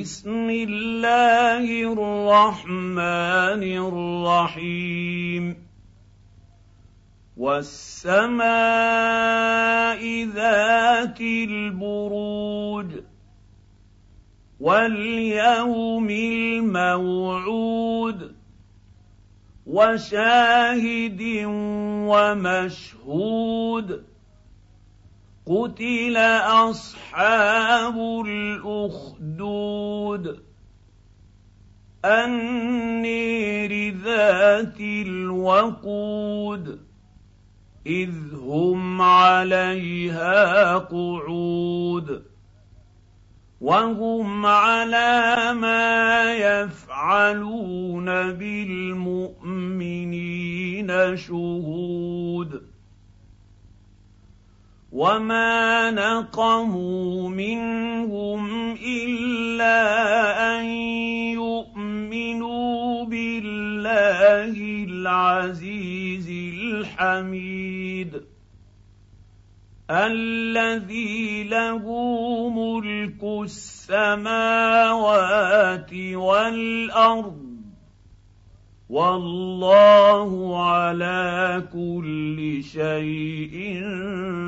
بسم الله الرحمن الرحيم. والسماء ذات البروج واليوم الموعود وشاهد ومشهود. قتل اصحاب الاخدود النير ذات الوقود اذ هم عليها قعود وهم على ما يفعلون بالمؤمنين شهود وما نقموا منهم الا ان يؤمنوا بالله العزيز الحميد الذي له ملك السماوات والارض والله على كل شيء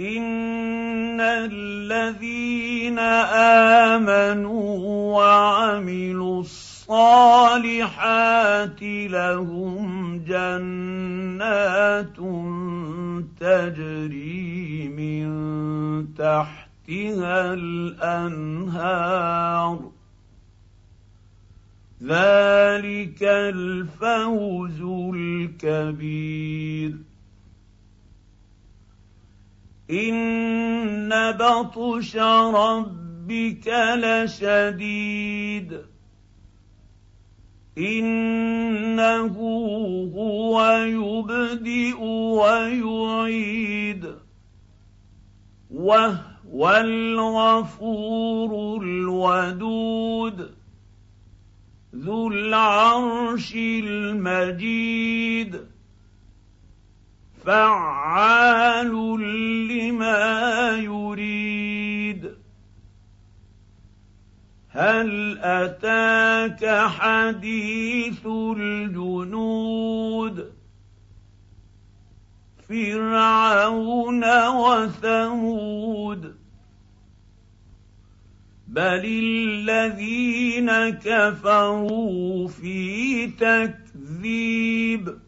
ان الذين امنوا وعملوا الصالحات لهم جنات تجري من تحتها الانهار ذلك الفوز الكبير ان بطش ربك لشديد انه هو يبدئ ويعيد وهو الغفور الودود ذو العرش المجيد فعال هل أتاك حديث الجنود؟ فرعون وثمود. بل الذين كفروا في تكذيب.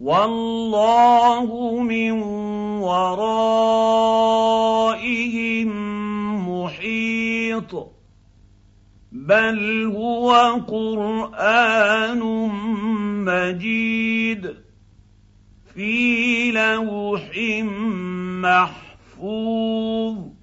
والله من ورائهم. بل هو قران مجيد في لوح محفوظ